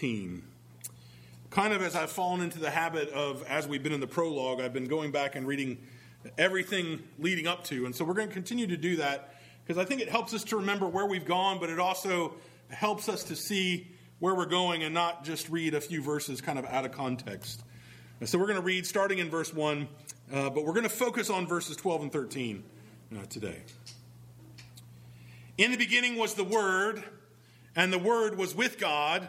13. Kind of as I've fallen into the habit of, as we've been in the prologue, I've been going back and reading everything leading up to. And so we're going to continue to do that because I think it helps us to remember where we've gone, but it also helps us to see where we're going and not just read a few verses kind of out of context. And so we're going to read starting in verse 1, uh, but we're going to focus on verses 12 and 13 uh, today. In the beginning was the Word, and the Word was with God,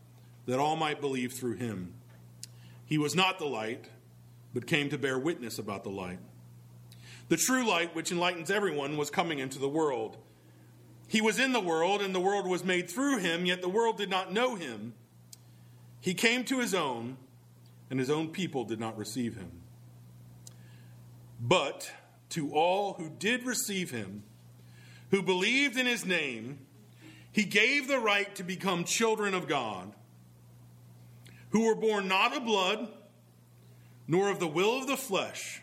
that all might believe through him. He was not the light, but came to bear witness about the light. The true light, which enlightens everyone, was coming into the world. He was in the world, and the world was made through him, yet the world did not know him. He came to his own, and his own people did not receive him. But to all who did receive him, who believed in his name, he gave the right to become children of God who were born not of blood, nor of the will of the flesh,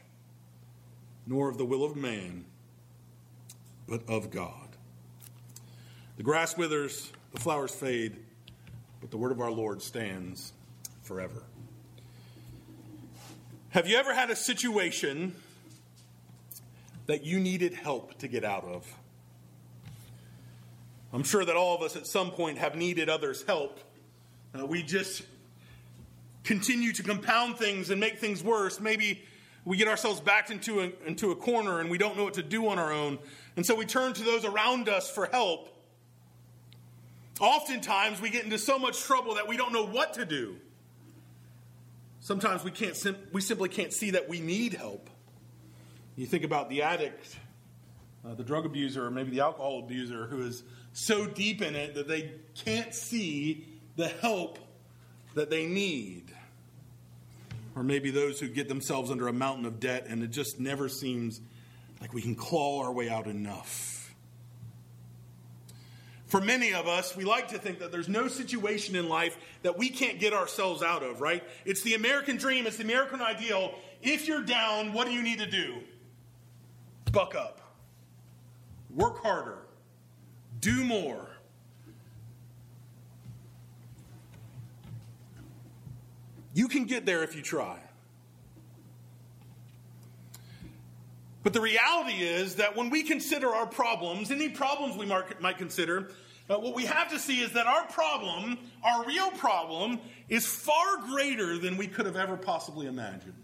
nor of the will of man, but of God. The grass withers, the flowers fade, but the word of our Lord stands forever. Have you ever had a situation that you needed help to get out of? I'm sure that all of us at some point have needed others' help. Uh, we just continue to compound things and make things worse. Maybe we get ourselves backed into a, into a corner and we don't know what to do on our own. And so we turn to those around us for help. Oftentimes we get into so much trouble that we don't know what to do. Sometimes we can't sim- we simply can't see that we need help. You think about the addict, uh, the drug abuser, or maybe the alcohol abuser who is so deep in it that they can't see the help that they need or maybe those who get themselves under a mountain of debt and it just never seems like we can claw our way out enough. For many of us, we like to think that there's no situation in life that we can't get ourselves out of, right? It's the American dream, it's the American ideal. If you're down, what do you need to do? Buck up, work harder, do more. You can get there if you try. But the reality is that when we consider our problems, any problems we might consider, uh, what we have to see is that our problem, our real problem, is far greater than we could have ever possibly imagined.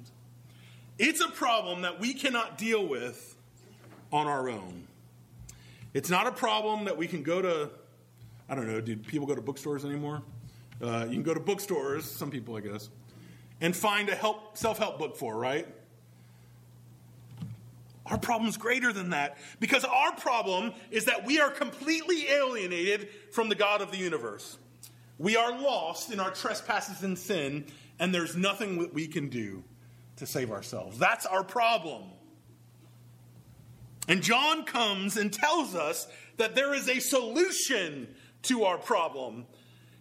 It's a problem that we cannot deal with on our own. It's not a problem that we can go to, I don't know, do people go to bookstores anymore? Uh, you can go to bookstores, some people, I guess, and find a help, self-help book for, right? Our problem's greater than that because our problem is that we are completely alienated from the God of the universe. We are lost in our trespasses and sin, and there's nothing that we can do to save ourselves. That's our problem. And John comes and tells us that there is a solution to our problem.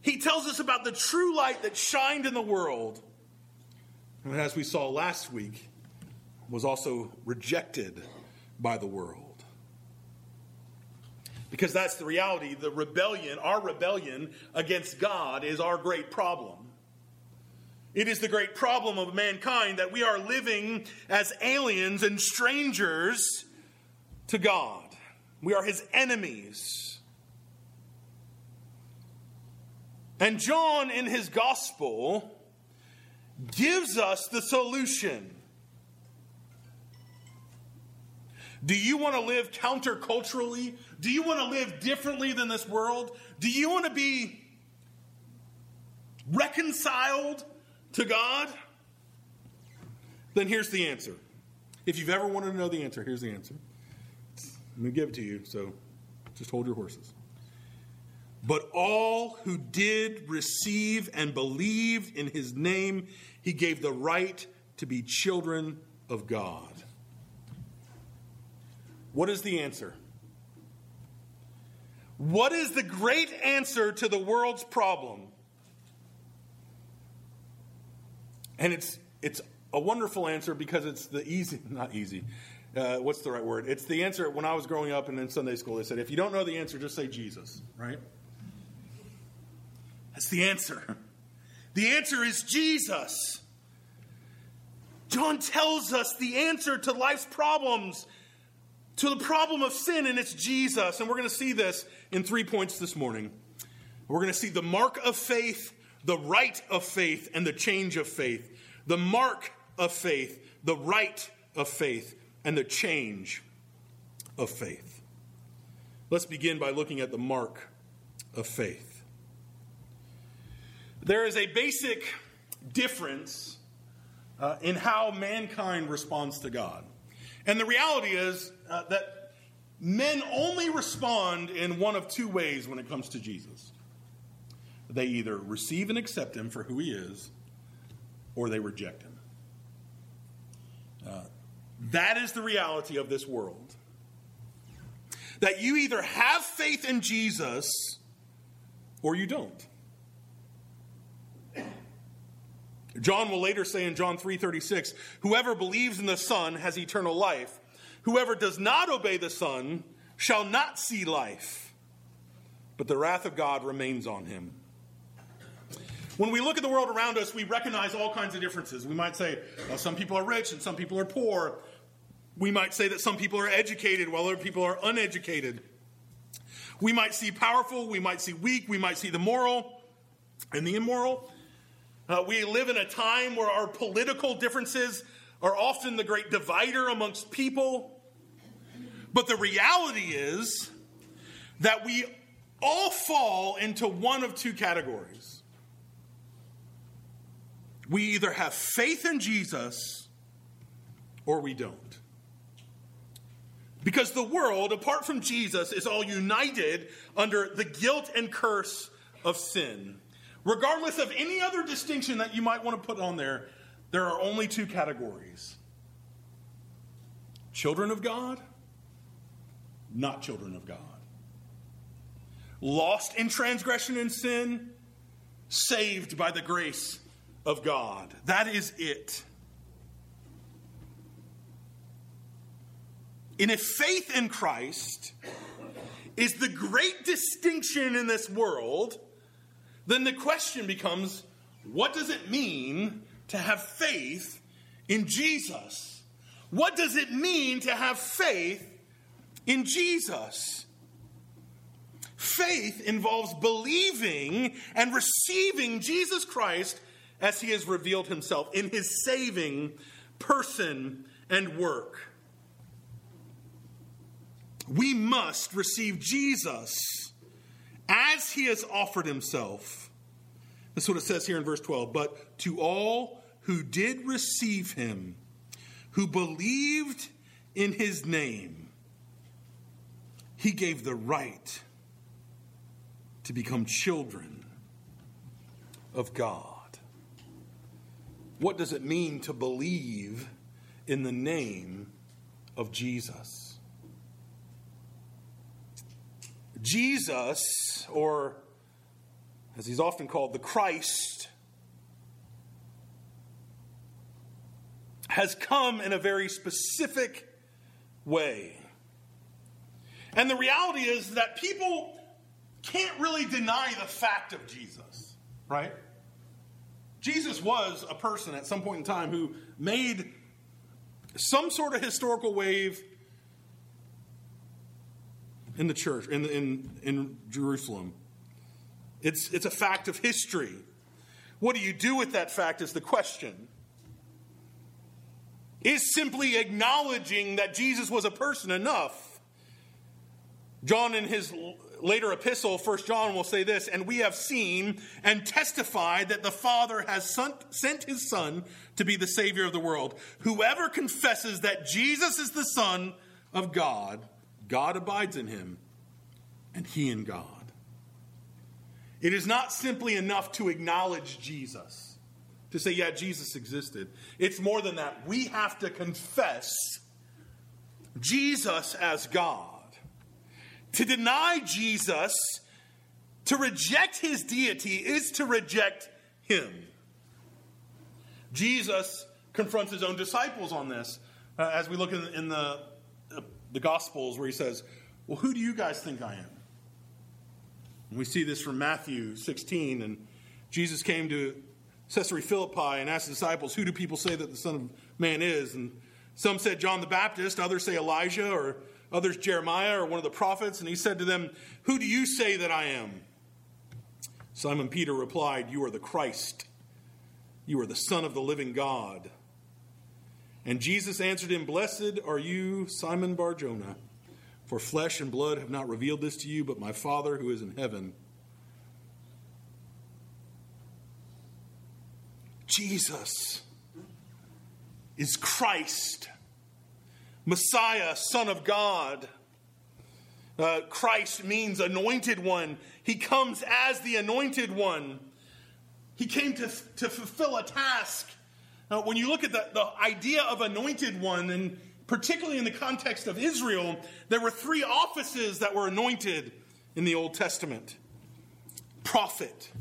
He tells us about the true light that shined in the world and as we saw last week, was also rejected by the world. Because that's the reality. The rebellion, our rebellion against God, is our great problem. It is the great problem of mankind that we are living as aliens and strangers to God. We are his enemies. And John, in his gospel, gives us the solution. Do you want to live counterculturally? Do you want to live differently than this world? Do you want to be reconciled to God? Then here's the answer. If you've ever wanted to know the answer, here's the answer. I'm going to give it to you, so just hold your horses. But all who did receive and believe in his name, he gave the right to be children of God. What is the answer? What is the great answer to the world's problem? And it's, it's a wonderful answer because it's the easy, not easy, uh, what's the right word? It's the answer when I was growing up and in Sunday school. They said, if you don't know the answer, just say Jesus, right? That's the answer. The answer is Jesus. John tells us the answer to life's problems, to the problem of sin, and it's Jesus. And we're going to see this in three points this morning. We're going to see the mark of faith, the right of faith, and the change of faith. The mark of faith, the right of faith, and the change of faith. Let's begin by looking at the mark of faith. There is a basic difference uh, in how mankind responds to God. And the reality is uh, that men only respond in one of two ways when it comes to Jesus they either receive and accept him for who he is, or they reject him. Uh, that is the reality of this world. That you either have faith in Jesus or you don't. John will later say in John 3:36, "Whoever believes in the Son has eternal life. Whoever does not obey the Son shall not see life, but the wrath of God remains on him." When we look at the world around us, we recognize all kinds of differences. We might say, well, some people are rich and some people are poor. We might say that some people are educated while other people are uneducated. We might see powerful, we might see weak, we might see the moral and the immoral. Uh, we live in a time where our political differences are often the great divider amongst people. But the reality is that we all fall into one of two categories. We either have faith in Jesus or we don't. Because the world, apart from Jesus, is all united under the guilt and curse of sin. Regardless of any other distinction that you might want to put on there, there are only two categories children of God, not children of God. Lost in transgression and sin, saved by the grace of God. That is it. And if faith in Christ is the great distinction in this world, then the question becomes what does it mean to have faith in Jesus? What does it mean to have faith in Jesus? Faith involves believing and receiving Jesus Christ as he has revealed himself in his saving person and work. We must receive Jesus as he has offered himself. That's what it says here in verse 12. But to all who did receive him, who believed in his name, he gave the right to become children of God. What does it mean to believe in the name of Jesus? Jesus, or as he's often called, the Christ, has come in a very specific way. And the reality is that people can't really deny the fact of Jesus, right? Jesus was a person at some point in time who made some sort of historical wave in the church, in, in, in Jerusalem. It's, it's a fact of history. What do you do with that fact is the question. Is simply acknowledging that Jesus was a person enough? John, in his later epistle, 1 John, will say this And we have seen and testified that the Father has sent his Son to be the Savior of the world. Whoever confesses that Jesus is the Son of God God abides in him, and he in God. It is not simply enough to acknowledge Jesus, to say, yeah, Jesus existed. It's more than that. We have to confess Jesus as God. To deny Jesus, to reject his deity, is to reject him. Jesus confronts his own disciples on this uh, as we look in, in the, the Gospels where he says, Well, who do you guys think I am? And we see this from Matthew 16. And Jesus came to Caesarea Philippi and asked the disciples, Who do people say that the Son of Man is? And some said John the Baptist, others say Elijah, or others Jeremiah, or one of the prophets. And he said to them, Who do you say that I am? Simon Peter replied, You are the Christ. You are the Son of the living God. And Jesus answered him, Blessed are you, Simon Barjona, for flesh and blood have not revealed this to you, but my Father who is in heaven. Jesus is Christ, Messiah, Son of God. Uh, Christ means anointed one. He comes as the anointed one. He came to, to fulfill a task. Now, when you look at the, the idea of anointed one, and particularly in the context of Israel, there were three offices that were anointed in the Old Testament prophet,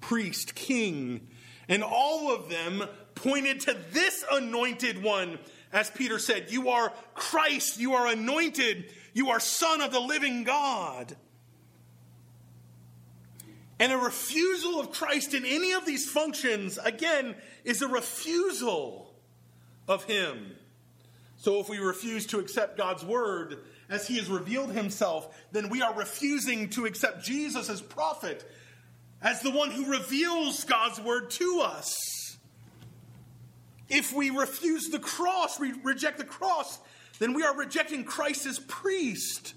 priest, king. And all of them pointed to this anointed one. As Peter said, You are Christ, you are anointed, you are Son of the living God. And a refusal of Christ in any of these functions, again, is a refusal of Him. So if we refuse to accept God's word as He has revealed Himself, then we are refusing to accept Jesus as prophet, as the one who reveals God's word to us. If we refuse the cross, we reject the cross, then we are rejecting Christ as priest.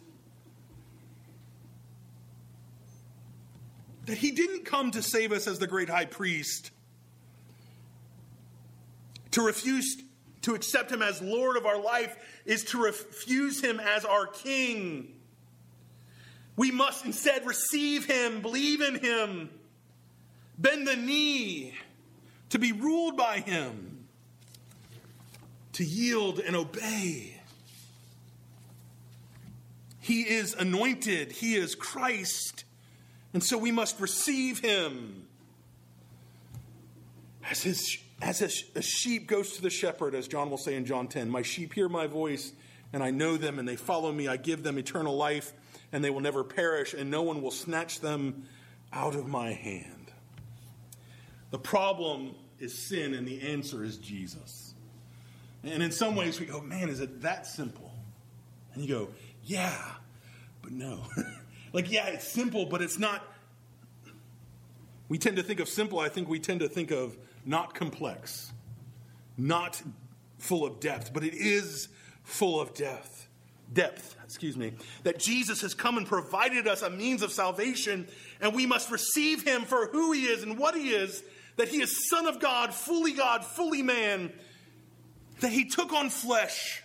That he didn't come to save us as the great high priest, to refuse to accept him as Lord of our life is to refuse him as our king. We must instead receive him, believe in him, bend the knee to be ruled by him, to yield and obey. He is anointed, he is Christ. And so we must receive him. As, his, as a, a sheep goes to the shepherd, as John will say in John 10, My sheep hear my voice, and I know them, and they follow me. I give them eternal life, and they will never perish, and no one will snatch them out of my hand. The problem is sin, and the answer is Jesus. And in some ways, we go, Man, is it that simple? And you go, Yeah, but no. Like, yeah, it's simple, but it's not. We tend to think of simple, I think we tend to think of not complex, not full of depth, but it is full of depth. Depth, excuse me. That Jesus has come and provided us a means of salvation, and we must receive him for who he is and what he is. That he is Son of God, fully God, fully man. That he took on flesh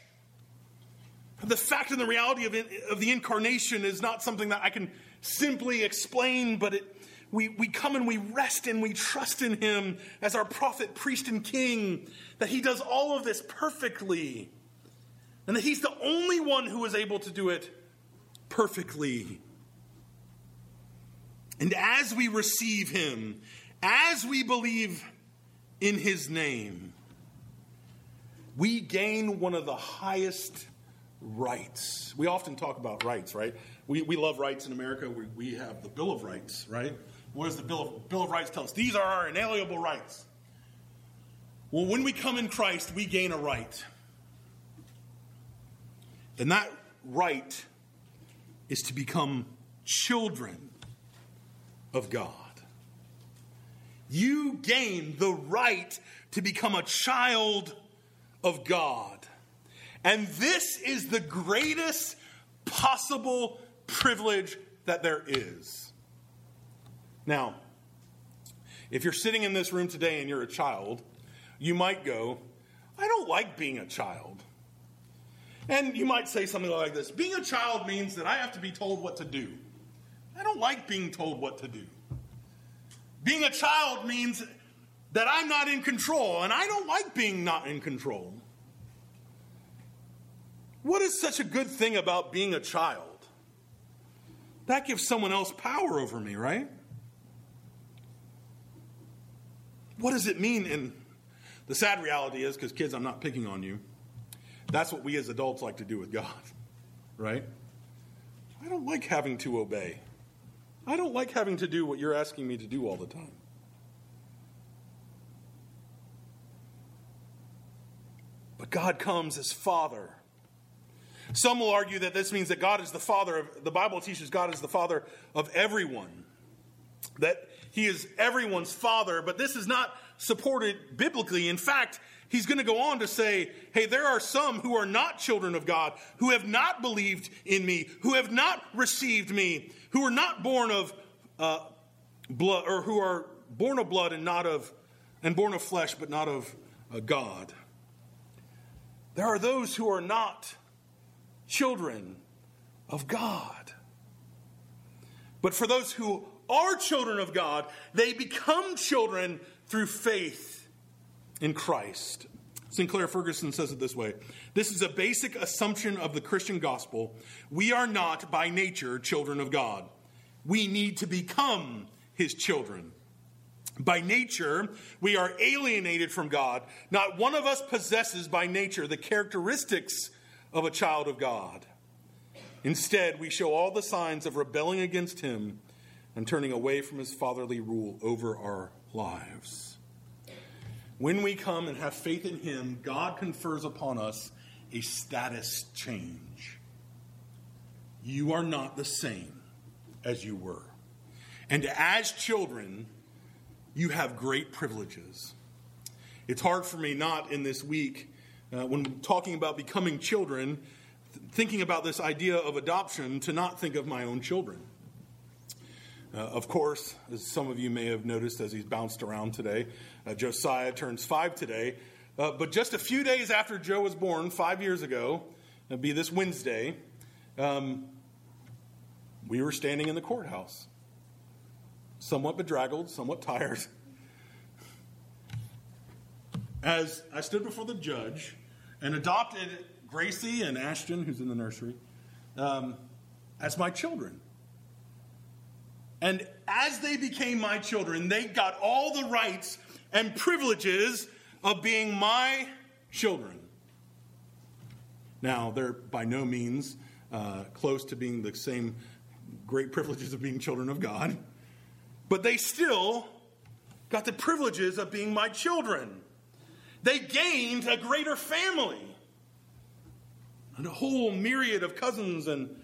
the fact and the reality of, of the incarnation is not something that I can simply explain, but it, we, we come and we rest and we trust in Him as our prophet, priest, and king, that He does all of this perfectly, and that He's the only one who is able to do it perfectly. And as we receive Him, as we believe in His name, we gain one of the highest rights. We often talk about rights, right? We, we love rights in America. We, we have the Bill of Rights, right? What does the Bill of, Bill of Rights tell us? These are our inalienable rights. Well, when we come in Christ, we gain a right. And that right is to become children of God. You gain the right to become a child of God. And this is the greatest possible privilege that there is. Now, if you're sitting in this room today and you're a child, you might go, I don't like being a child. And you might say something like this Being a child means that I have to be told what to do. I don't like being told what to do. Being a child means that I'm not in control, and I don't like being not in control. What is such a good thing about being a child? That gives someone else power over me, right? What does it mean? And the sad reality is, because kids, I'm not picking on you, that's what we as adults like to do with God, right? I don't like having to obey. I don't like having to do what you're asking me to do all the time. But God comes as Father. Some will argue that this means that God is the Father of, the Bible teaches God is the Father of everyone. That He is everyone's Father, but this is not supported biblically. In fact, he's going to go on to say, hey, there are some who are not children of God, who have not believed in me, who have not received me, who are not born of uh, blood, or who are born of blood and not of, and born of flesh, but not of uh, God. There are those who are not children of God. But for those who are children of God, they become children through faith in Christ. Sinclair Ferguson says it this way This is a basic assumption of the Christian gospel. We are not by nature children of God. We need to become his children. By nature, we are alienated from God. Not one of us possesses by nature the characteristics of a child of God. Instead, we show all the signs of rebelling against him and turning away from his fatherly rule over our lives. When we come and have faith in Him, God confers upon us a status change. You are not the same as you were. And as children, you have great privileges. It's hard for me not in this week, uh, when talking about becoming children, th- thinking about this idea of adoption, to not think of my own children. Uh, of course, as some of you may have noticed as he's bounced around today, uh, Josiah turns five today. Uh, but just a few days after Joe was born, five years ago, it'll be this Wednesday, um, we were standing in the courthouse, somewhat bedraggled, somewhat tired. As I stood before the judge and adopted Gracie and Ashton, who's in the nursery, um, as my children. And as they became my children, they got all the rights and privileges of being my children. Now, they're by no means uh, close to being the same great privileges of being children of God, but they still got the privileges of being my children. They gained a greater family and a whole myriad of cousins, and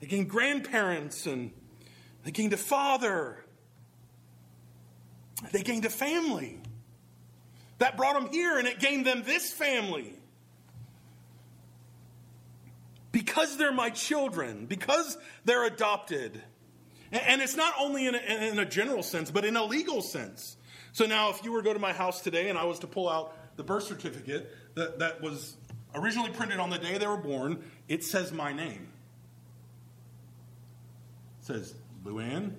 they gained grandparents and they gained a father. They gained a family. That brought them here and it gained them this family. Because they're my children, because they're adopted. And it's not only in a, in a, general sense, but in a legal sense. So now, if you were to go to my house today and I was to pull out the birth certificate that, that was originally printed on the day they were born, it says my name. It says Luann,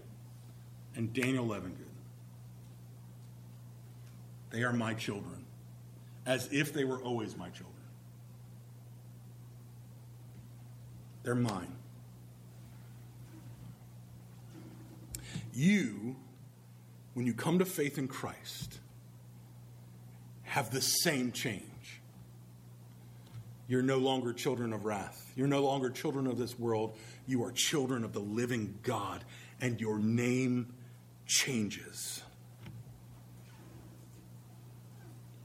and Daniel Levingood. They are my children, as if they were always my children. They're mine. You, when you come to faith in Christ, have the same change. You're no longer children of wrath. You're no longer children of this world. You are children of the living God, and your name changes.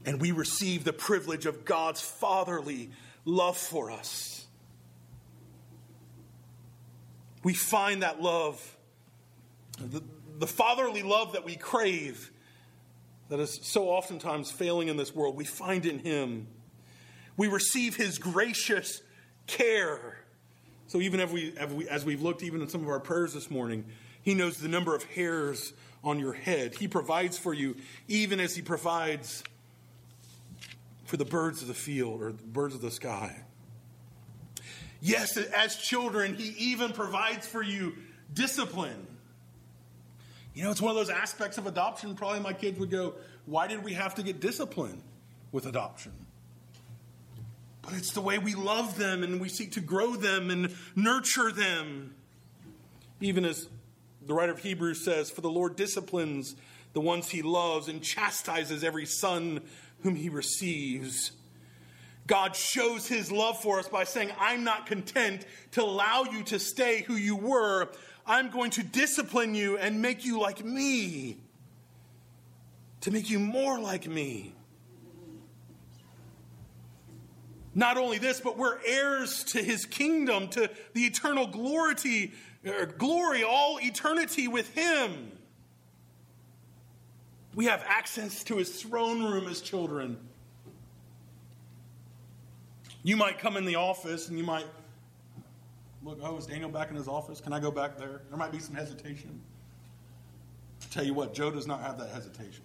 And we receive the privilege of God's fatherly love for us. We find that love, the, the fatherly love that we crave, that is so oftentimes failing in this world, we find in Him. We receive His gracious care so even as, we, as we've looked even in some of our prayers this morning, he knows the number of hairs on your head. He provides for you even as he provides for the birds of the field or the birds of the sky. Yes, as children, he even provides for you discipline. You know, it's one of those aspects of adoption. Probably my kids would go, Why did we have to get disciplined with adoption? But it's the way we love them and we seek to grow them and nurture them. Even as the writer of Hebrews says, For the Lord disciplines the ones he loves and chastises every son whom he receives. God shows his love for us by saying, I'm not content to allow you to stay who you were. I'm going to discipline you and make you like me, to make you more like me. Not only this, but we're heirs to his kingdom, to the eternal glory, er, glory, all eternity with him. We have access to his throne room as children. You might come in the office and you might look, oh, is Daniel back in his office? Can I go back there? There might be some hesitation. tell you what, Joe does not have that hesitation.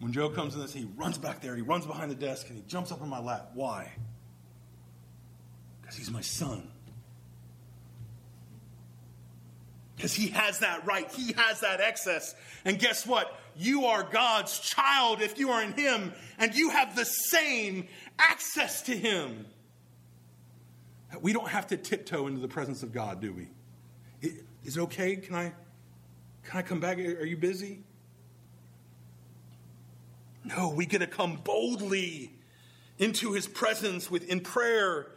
When Joe comes in this, he runs back there, he runs behind the desk, and he jumps up on my lap. Why? Because he's my son. Because he has that right, he has that excess. And guess what? You are God's child if you are in him, and you have the same access to him. We don't have to tiptoe into the presence of God, do we? Is it okay? Can I, can I come back? Are you busy? No, we get to come boldly into his presence with in prayer.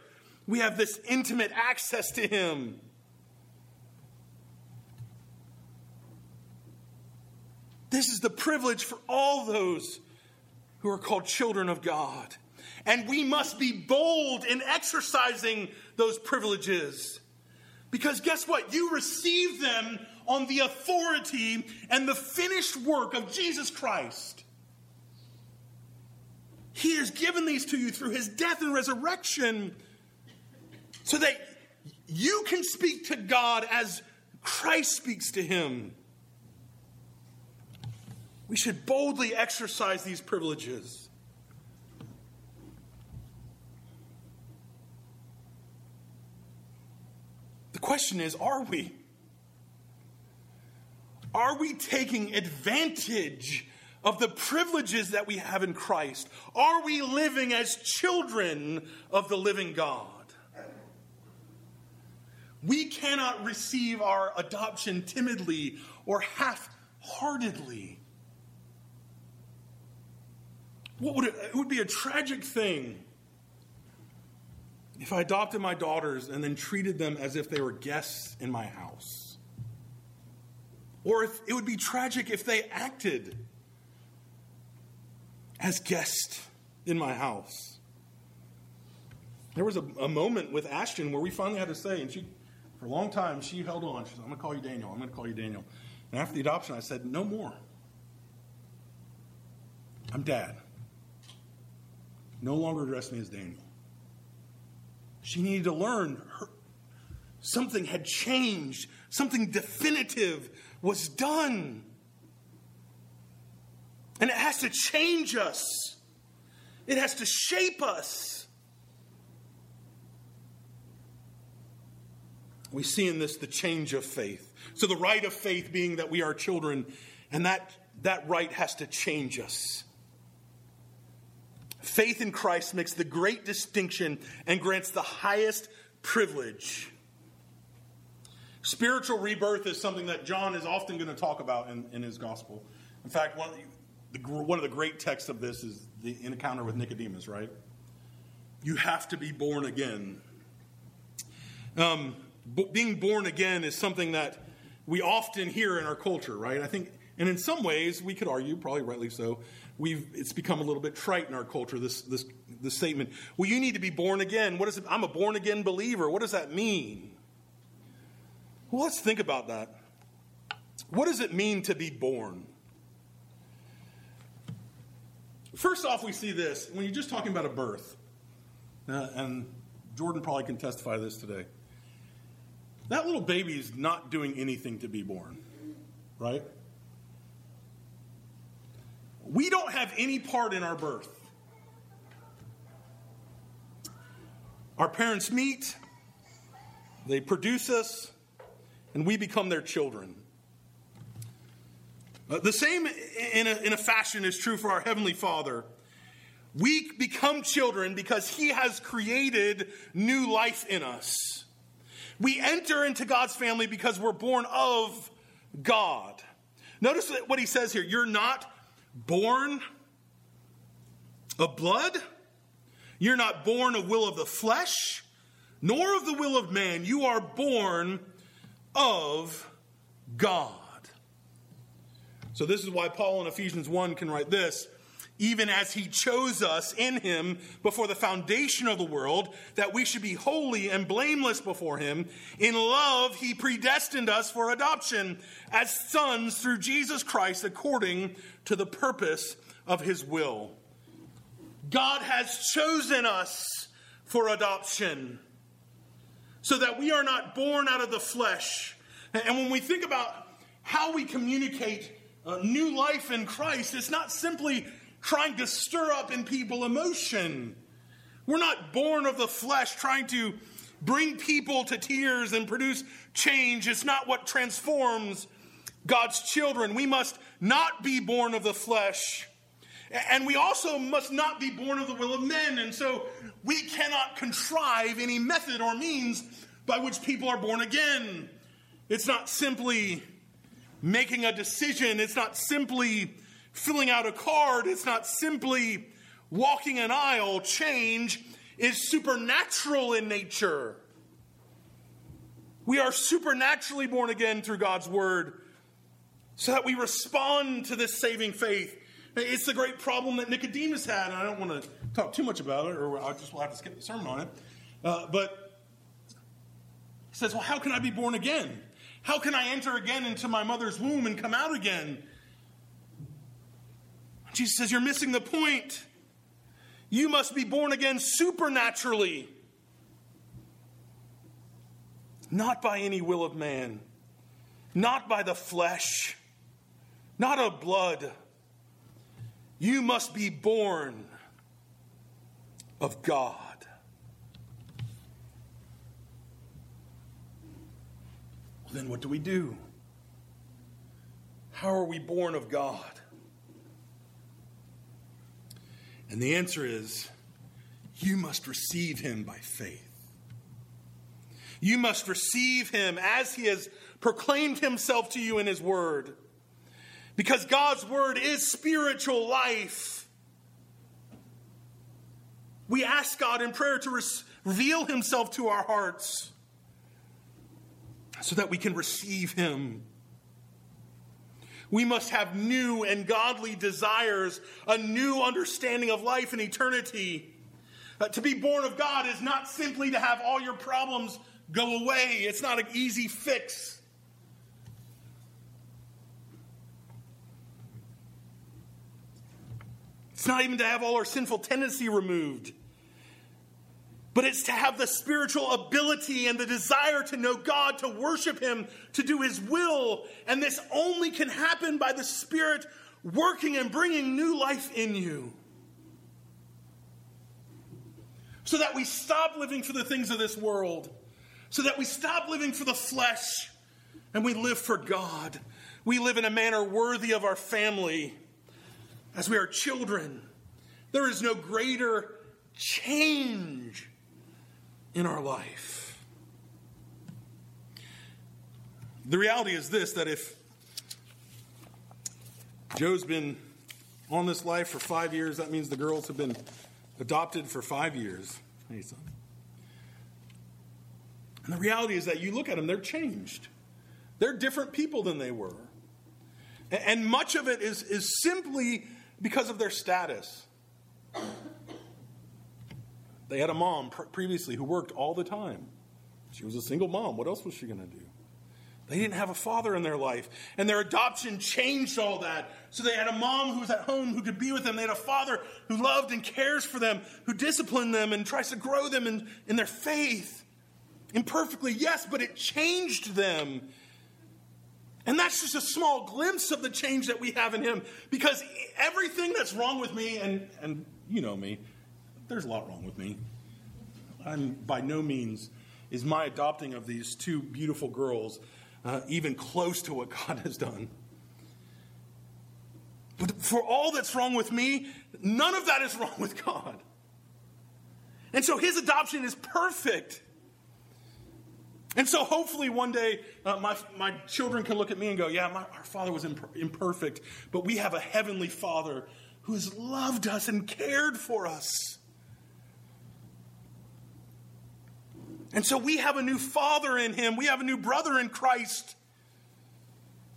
We have this intimate access to him. This is the privilege for all those who are called children of God. And we must be bold in exercising those privileges. Because guess what? You receive them on the authority and the finished work of Jesus Christ. He has given these to you through his death and resurrection so that you can speak to God as Christ speaks to him. We should boldly exercise these privileges. The question is are we? Are we taking advantage of the privileges that we have in Christ? Are we living as children of the living God? We cannot receive our adoption timidly or half heartedly. What would it, it would be a tragic thing if I adopted my daughters and then treated them as if they were guests in my house. Or if it would be tragic if they acted as guests in my house. There was a, a, moment with Ashton where we finally had to say, and she, for a long time, she held on. She said, I'm going to call you Daniel. I'm going to call you Daniel. And after the adoption, I said, No more. I'm dad. No longer address me as Daniel. She needed to learn her, something had changed, something definitive was done. And it has to change us, it has to shape us. We see in this the change of faith. So, the right of faith being that we are children, and that, that right has to change us. Faith in Christ makes the great distinction and grants the highest privilege. Spiritual rebirth is something that John is often going to talk about in, in his gospel. In fact, one of, the, one of the great texts of this is the encounter with Nicodemus, right? You have to be born again. Um, being born again is something that we often hear in our culture, right? I think, and in some ways, we could argue, probably rightly so, we've it's become a little bit trite in our culture this this this statement. Well you need to be born again. What is it? I'm a born again believer. What does that mean? Well let's think about that. What does it mean to be born? First off we see this. When you're just talking about a birth uh, and jordan probably can testify to this today that little baby is not doing anything to be born right we don't have any part in our birth. Our parents meet, they produce us, and we become their children. Uh, the same in a, in a fashion is true for our Heavenly Father. We become children because He has created new life in us. We enter into God's family because we're born of God. Notice what He says here you're not born of blood, you're not born of will of the flesh, nor of the will of man. You are born of God. So, this is why Paul in Ephesians 1 can write this even as he chose us in him before the foundation of the world, that we should be holy and blameless before him. In love, he predestined us for adoption as sons through Jesus Christ according to the purpose of his will. God has chosen us for adoption so that we are not born out of the flesh. And when we think about how we communicate uh, new life in Christ, it's not simply trying to stir up in people emotion. We're not born of the flesh trying to bring people to tears and produce change. It's not what transforms God's children. We must not be born of the flesh. And we also must not be born of the will of men. And so we cannot contrive any method or means by which people are born again. It's not simply making a decision, it's not simply filling out a card. It's not simply walking an aisle. Change is supernatural in nature. We are supernaturally born again through God's word so that we respond to this saving faith. It's the great problem that Nicodemus had, and I don't want to talk too much about it, or I just will have to skip the sermon on it. Uh, but he says, Well, how can I be born again? How can I enter again into my mother's womb and come out again? Jesus says, You're missing the point. You must be born again supernaturally, not by any will of man, not by the flesh, not of blood. You must be born of God. Well, then what do we do? How are we born of God? And the answer is you must receive him by faith. You must receive him as he has proclaimed himself to you in his word. Because God's word is spiritual life. We ask God in prayer to reveal himself to our hearts so that we can receive him we must have new and godly desires, a new understanding of life and eternity. Uh, to be born of God is not simply to have all your problems go away, it's not an easy fix. It's not even to have all our sinful tendency removed but it's to have the spiritual ability and the desire to know God, to worship Him, to do His will. And this only can happen by the Spirit working and bringing new life in you. So that we stop living for the things of this world, so that we stop living for the flesh and we live for God. We live in a manner worthy of our family as we are children. There is no greater change in our life. The reality is this that if Joe's been on this life for five years, that means the girls have been adopted for five years. Hey, son. And the reality is that you look at them, they're changed. They're different people than they were. And much of it is, is simply because of their status. They had a mom previously who worked all the time. She was a single mom. What else was she going to do? They didn't have a father in their life. And their adoption changed all that. So they had a mom who was at home who could be with them. They had a father who loved and cares for them, who disciplined them and tries to grow them in, in their faith. Imperfectly, yes, but it changed them. And that's just a small glimpse of the change that we have in him. Because everything that's wrong with me, and, and you know me, there's a lot wrong with me. I'm by no means is my adopting of these two beautiful girls uh, even close to what God has done. But for all that's wrong with me, none of that is wrong with God. And so his adoption is perfect. And so hopefully one day uh, my, my children can look at me and go, yeah, my, our father was imper- imperfect, but we have a heavenly father who has loved us and cared for us. And so we have a new father in him. We have a new brother in Christ.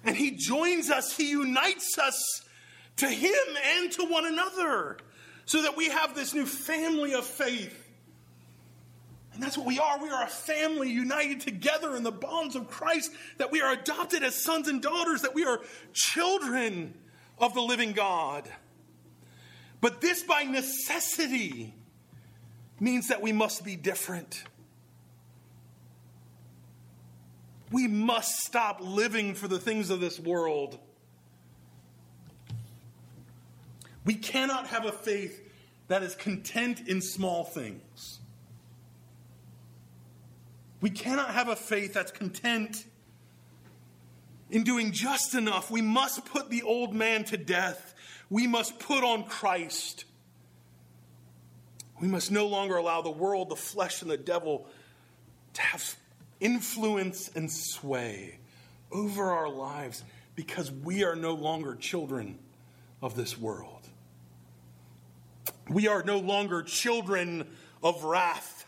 And he joins us, he unites us to him and to one another so that we have this new family of faith. And that's what we are. We are a family united together in the bonds of Christ, that we are adopted as sons and daughters, that we are children of the living God. But this, by necessity, means that we must be different. We must stop living for the things of this world. We cannot have a faith that is content in small things. We cannot have a faith that's content in doing just enough. We must put the old man to death. We must put on Christ. We must no longer allow the world, the flesh, and the devil to have influence and sway over our lives because we are no longer children of this world. We are no longer children of wrath.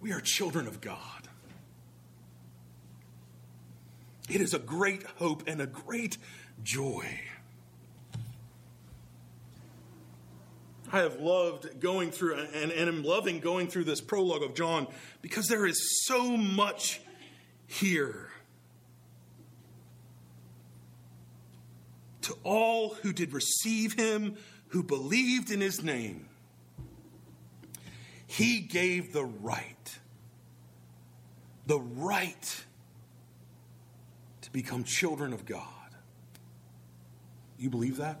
We are children of God. It is a great hope and a great joy. I have loved going through and, and am loving going through this prologue of John because there is so much here. To all who did receive him, who believed in his name, he gave the right, the right to become children of God. You believe that?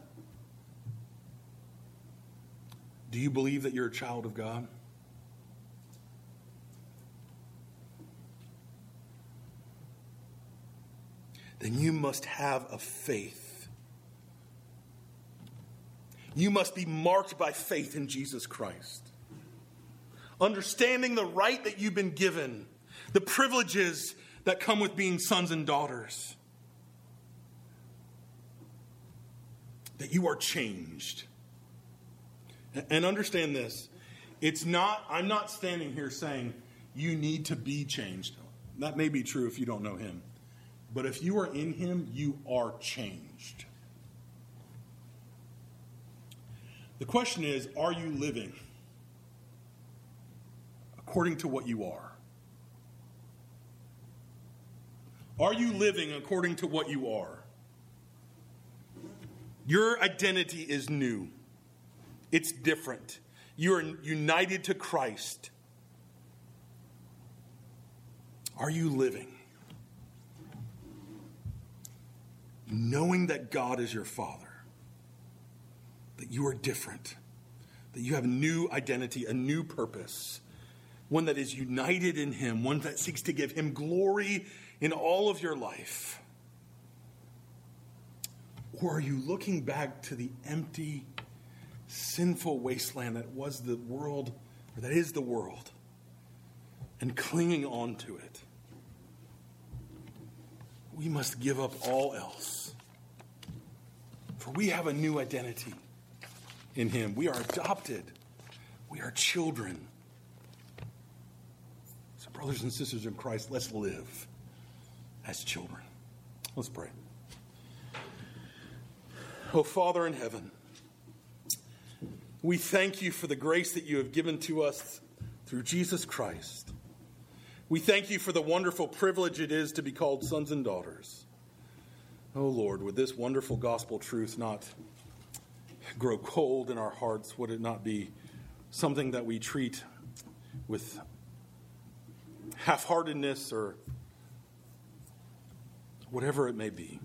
Do you believe that you're a child of God? Then you must have a faith. You must be marked by faith in Jesus Christ. Understanding the right that you've been given, the privileges that come with being sons and daughters. That you are changed and understand this. It's not, I'm not standing here saying you need to be changed. That may be true if you don't know him. But if you are in him, you are changed. The question is are you living according to what you are? Are you living according to what you are? Your identity is new. It's different. You are united to Christ. Are you living? Knowing that God is your Father, that you are different, that you have a new identity, a new purpose, one that is united in Him, one that seeks to give Him glory in all of your life? Or are you looking back to the empty, sinful wasteland that was the world, or that is the world, and clinging on to it. We must give up all else. For we have a new identity in Him. We are adopted, we are children. Brothers and sisters in Christ, let's live as children. Let's pray. Oh, Father in heaven, we thank you for the grace that you have given to us through Jesus Christ. We thank you for the wonderful privilege it is to be called sons and daughters. Oh Lord, would this wonderful gospel truth not grow cold in our hearts? Would it not be something that we treat with half heartedness or whatever it may be?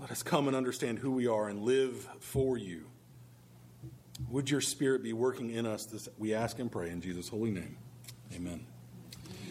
Let us come and understand who we are and live for you. Would your spirit be working in us? This, we ask and pray in Jesus' holy name. Amen.